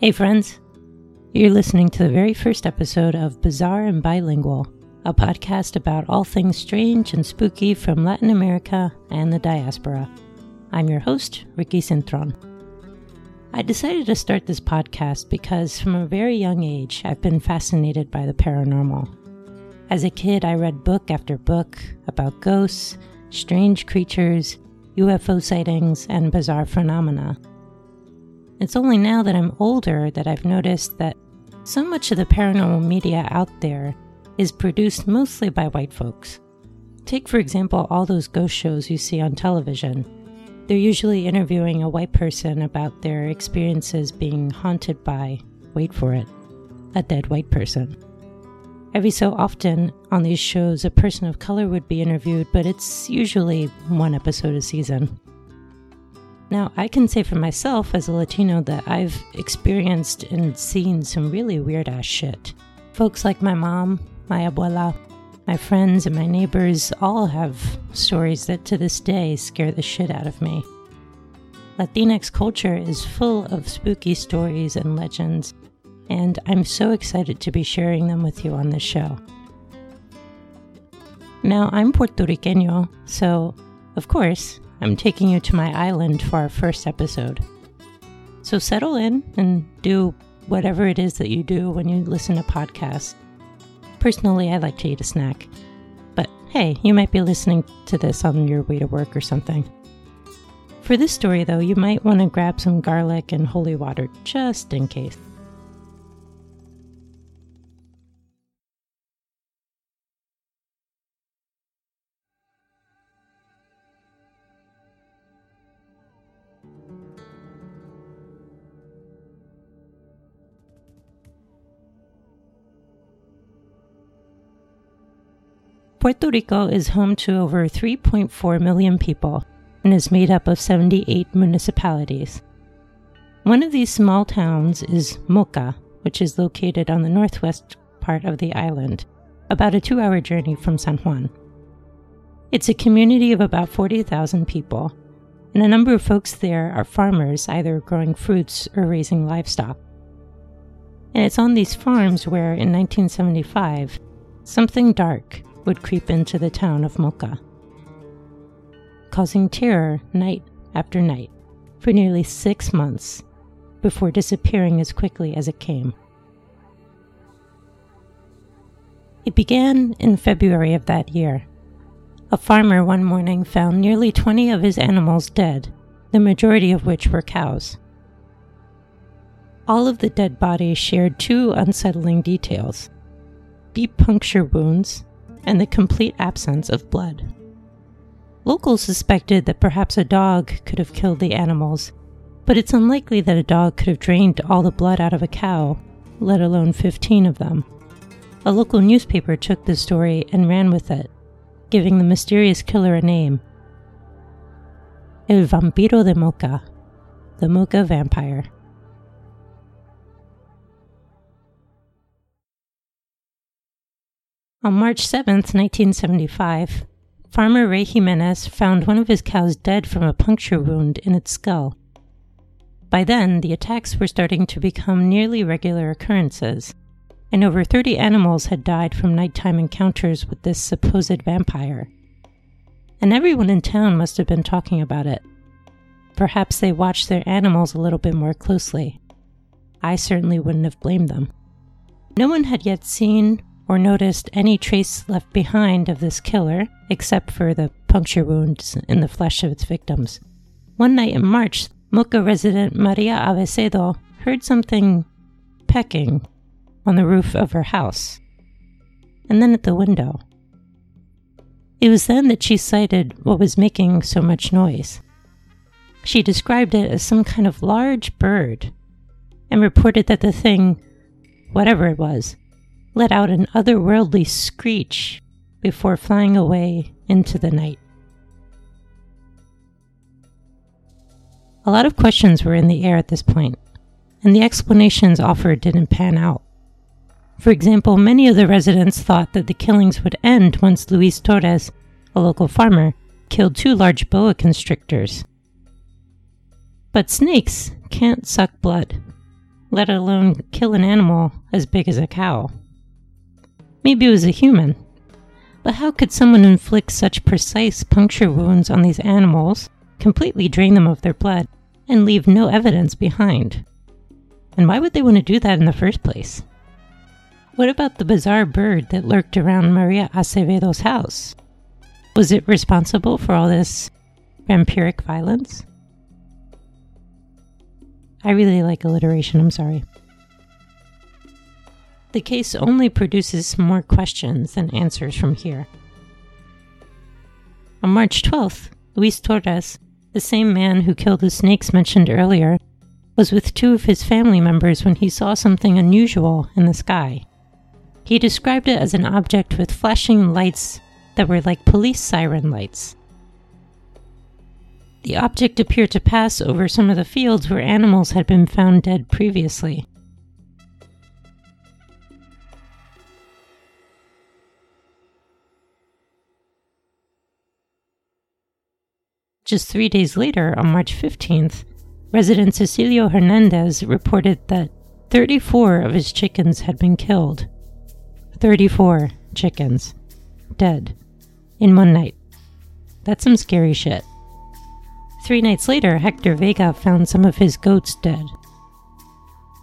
Hey, friends. You're listening to the very first episode of Bizarre and Bilingual, a podcast about all things strange and spooky from Latin America and the diaspora. I'm your host, Ricky Cintron. I decided to start this podcast because from a very young age, I've been fascinated by the paranormal. As a kid, I read book after book about ghosts, strange creatures, UFO sightings, and bizarre phenomena. It's only now that I'm older that I've noticed that so much of the paranormal media out there is produced mostly by white folks. Take, for example, all those ghost shows you see on television. They're usually interviewing a white person about their experiences being haunted by, wait for it, a dead white person. Every so often on these shows, a person of color would be interviewed, but it's usually one episode a season. Now, I can say for myself as a Latino that I've experienced and seen some really weird ass shit. Folks like my mom, my abuela, my friends, and my neighbors all have stories that to this day scare the shit out of me. Latinx culture is full of spooky stories and legends, and I'm so excited to be sharing them with you on this show. Now, I'm Puerto Riqueño, so of course, I'm taking you to my island for our first episode. So settle in and do whatever it is that you do when you listen to podcasts. Personally, I like to eat a snack. But hey, you might be listening to this on your way to work or something. For this story, though, you might want to grab some garlic and holy water just in case. Puerto Rico is home to over 3.4 million people and is made up of 78 municipalities. One of these small towns is Moca, which is located on the northwest part of the island, about a two hour journey from San Juan. It's a community of about 40,000 people, and a number of folks there are farmers, either growing fruits or raising livestock. And it's on these farms where, in 1975, something dark would creep into the town of Moca, causing terror night after night for nearly six months before disappearing as quickly as it came. It began in February of that year. A farmer one morning found nearly 20 of his animals dead, the majority of which were cows. All of the dead bodies shared two unsettling details deep puncture wounds and the complete absence of blood. Locals suspected that perhaps a dog could have killed the animals, but it's unlikely that a dog could have drained all the blood out of a cow, let alone 15 of them. A local newspaper took the story and ran with it, giving the mysterious killer a name El Vampiro de Moca, the Moca vampire. On March 7, 1975, farmer Ray Jimenez found one of his cows dead from a puncture wound in its skull. By then, the attacks were starting to become nearly regular occurrences, and over 30 animals had died from nighttime encounters with this supposed vampire. And everyone in town must have been talking about it. Perhaps they watched their animals a little bit more closely. I certainly wouldn't have blamed them. No one had yet seen or noticed any trace left behind of this killer, except for the puncture wounds in the flesh of its victims. One night in March, Moca resident Maria Acevedo heard something pecking on the roof of her house, and then at the window. It was then that she sighted what was making so much noise. She described it as some kind of large bird and reported that the thing, whatever it was, let out an otherworldly screech before flying away into the night. A lot of questions were in the air at this point, and the explanations offered didn't pan out. For example, many of the residents thought that the killings would end once Luis Torres, a local farmer, killed two large boa constrictors. But snakes can't suck blood, let alone kill an animal as big as a cow. Maybe it was a human. But how could someone inflict such precise puncture wounds on these animals, completely drain them of their blood, and leave no evidence behind? And why would they want to do that in the first place? What about the bizarre bird that lurked around Maria Acevedo's house? Was it responsible for all this vampiric violence? I really like alliteration, I'm sorry. The case only produces more questions than answers from here. On March 12th, Luis Torres, the same man who killed the snakes mentioned earlier, was with two of his family members when he saw something unusual in the sky. He described it as an object with flashing lights that were like police siren lights. The object appeared to pass over some of the fields where animals had been found dead previously. Just three days later, on March 15th, resident Cecilio Hernandez reported that 34 of his chickens had been killed. 34 chickens. Dead. In one night. That's some scary shit. Three nights later, Hector Vega found some of his goats dead.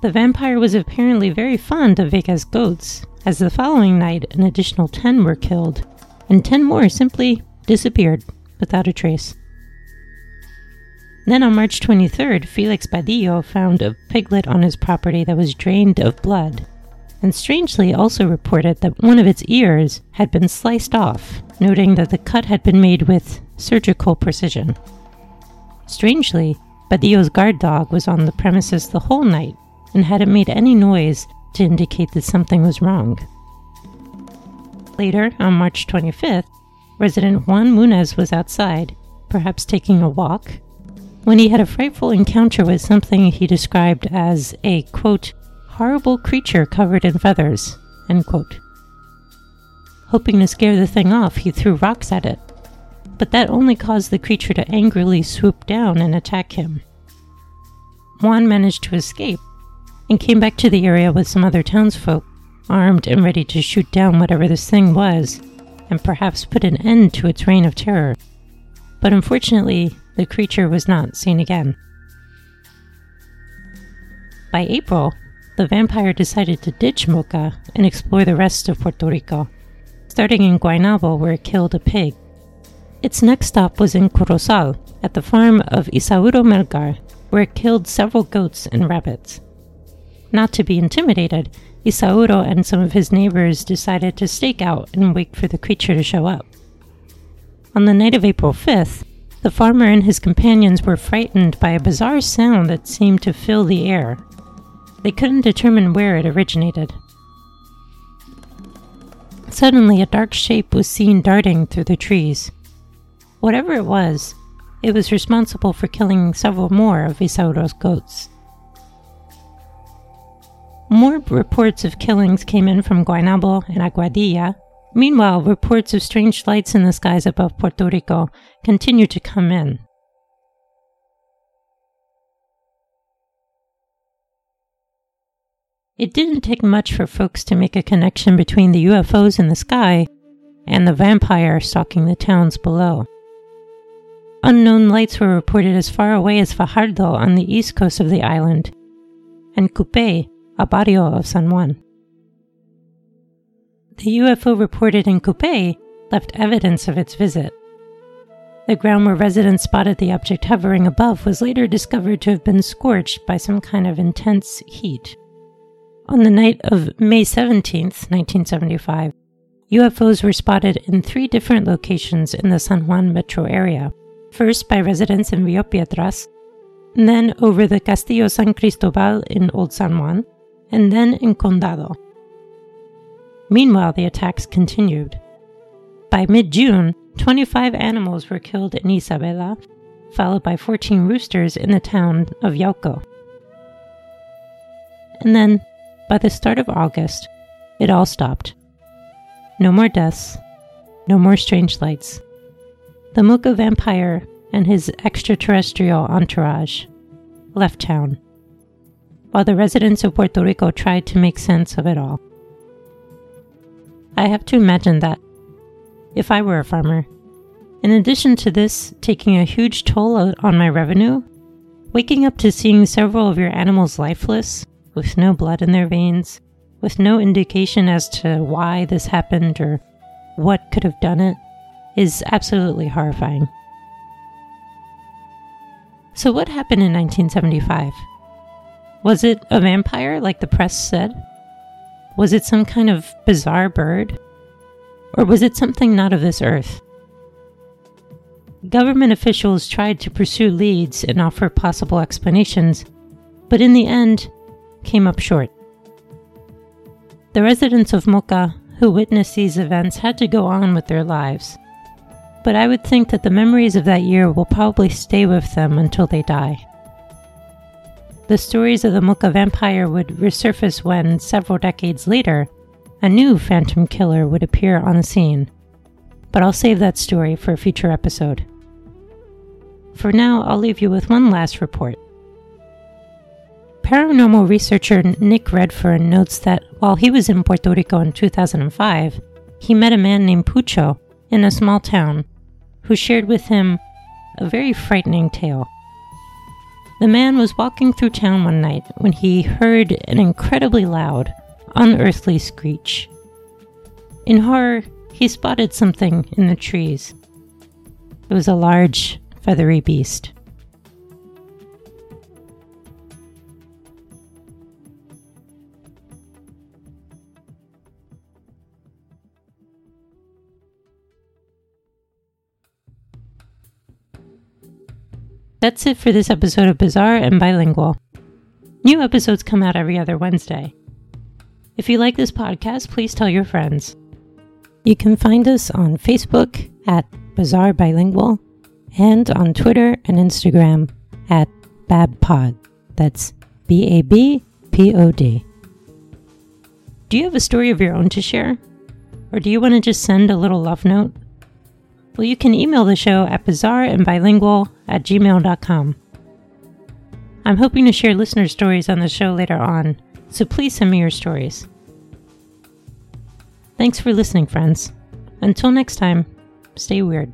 The vampire was apparently very fond of Vega's goats, as the following night an additional 10 were killed, and 10 more simply disappeared without a trace. Then on March 23rd, Felix Badillo found a piglet on his property that was drained of blood, and strangely also reported that one of its ears had been sliced off, noting that the cut had been made with surgical precision. Strangely, Badillo's guard dog was on the premises the whole night and hadn't made any noise to indicate that something was wrong. Later, on March 25th, resident Juan Munez was outside, perhaps taking a walk, when he had a frightful encounter with something he described as a, quote, horrible creature covered in feathers, end quote. Hoping to scare the thing off, he threw rocks at it, but that only caused the creature to angrily swoop down and attack him. Juan managed to escape and came back to the area with some other townsfolk, armed and ready to shoot down whatever this thing was, and perhaps put an end to its reign of terror. But unfortunately, the creature was not seen again. By April, the vampire decided to ditch Moca and explore the rest of Puerto Rico, starting in Guaynabo where it killed a pig. Its next stop was in Corozal, at the farm of Isauro Melgar, where it killed several goats and rabbits. Not to be intimidated, Isauro and some of his neighbors decided to stake out and wait for the creature to show up. On the night of April 5th, the farmer and his companions were frightened by a bizarre sound that seemed to fill the air. They couldn't determine where it originated. Suddenly, a dark shape was seen darting through the trees. Whatever it was, it was responsible for killing several more of Isauro's goats. More reports of killings came in from Guaynabo and Aguadilla, Meanwhile, reports of strange lights in the skies above Puerto Rico continue to come in. It didn't take much for folks to make a connection between the UFOs in the sky and the vampire stalking the towns below. Unknown lights were reported as far away as Fajardo on the east coast of the island, and Cupey, a barrio of San Juan. The UFO reported in Cupey left evidence of its visit. The ground where residents spotted the object hovering above was later discovered to have been scorched by some kind of intense heat. On the night of May 17, 1975, UFOs were spotted in three different locations in the San Juan metro area. First by residents in Rio Piedras, then over the Castillo San Cristobal in Old San Juan, and then in Condado. Meanwhile, the attacks continued. By mid June, 25 animals were killed in Isabela, followed by 14 roosters in the town of Yauco. And then, by the start of August, it all stopped. No more deaths, no more strange lights. The Moca vampire and his extraterrestrial entourage left town. while the residents of Puerto Rico tried to make sense of it all. I have to imagine that, if I were a farmer, in addition to this taking a huge toll on my revenue, waking up to seeing several of your animals lifeless, with no blood in their veins, with no indication as to why this happened or what could have done it, is absolutely horrifying. So, what happened in 1975? Was it a vampire, like the press said? Was it some kind of bizarre bird? Or was it something not of this earth? Government officials tried to pursue leads and offer possible explanations, but in the end, came up short. The residents of Moca who witnessed these events had to go on with their lives, but I would think that the memories of that year will probably stay with them until they die. The stories of the Moca vampire would resurface when, several decades later, a new phantom killer would appear on the scene. But I'll save that story for a future episode. For now, I'll leave you with one last report. Paranormal researcher Nick Redfern notes that while he was in Puerto Rico in 2005, he met a man named Pucho in a small town who shared with him a very frightening tale. The man was walking through town one night when he heard an incredibly loud, unearthly screech. In horror, he spotted something in the trees. It was a large, feathery beast. That's it for this episode of Bizarre and Bilingual. New episodes come out every other Wednesday. If you like this podcast, please tell your friends. You can find us on Facebook at Bizarre Bilingual and on Twitter and Instagram at BabPod. That's B A B P O D. Do you have a story of your own to share? Or do you want to just send a little love note? Well, you can email the show at bizarreandbilingual at gmail.com. I'm hoping to share listener stories on the show later on, so please send me your stories. Thanks for listening, friends. Until next time, stay weird.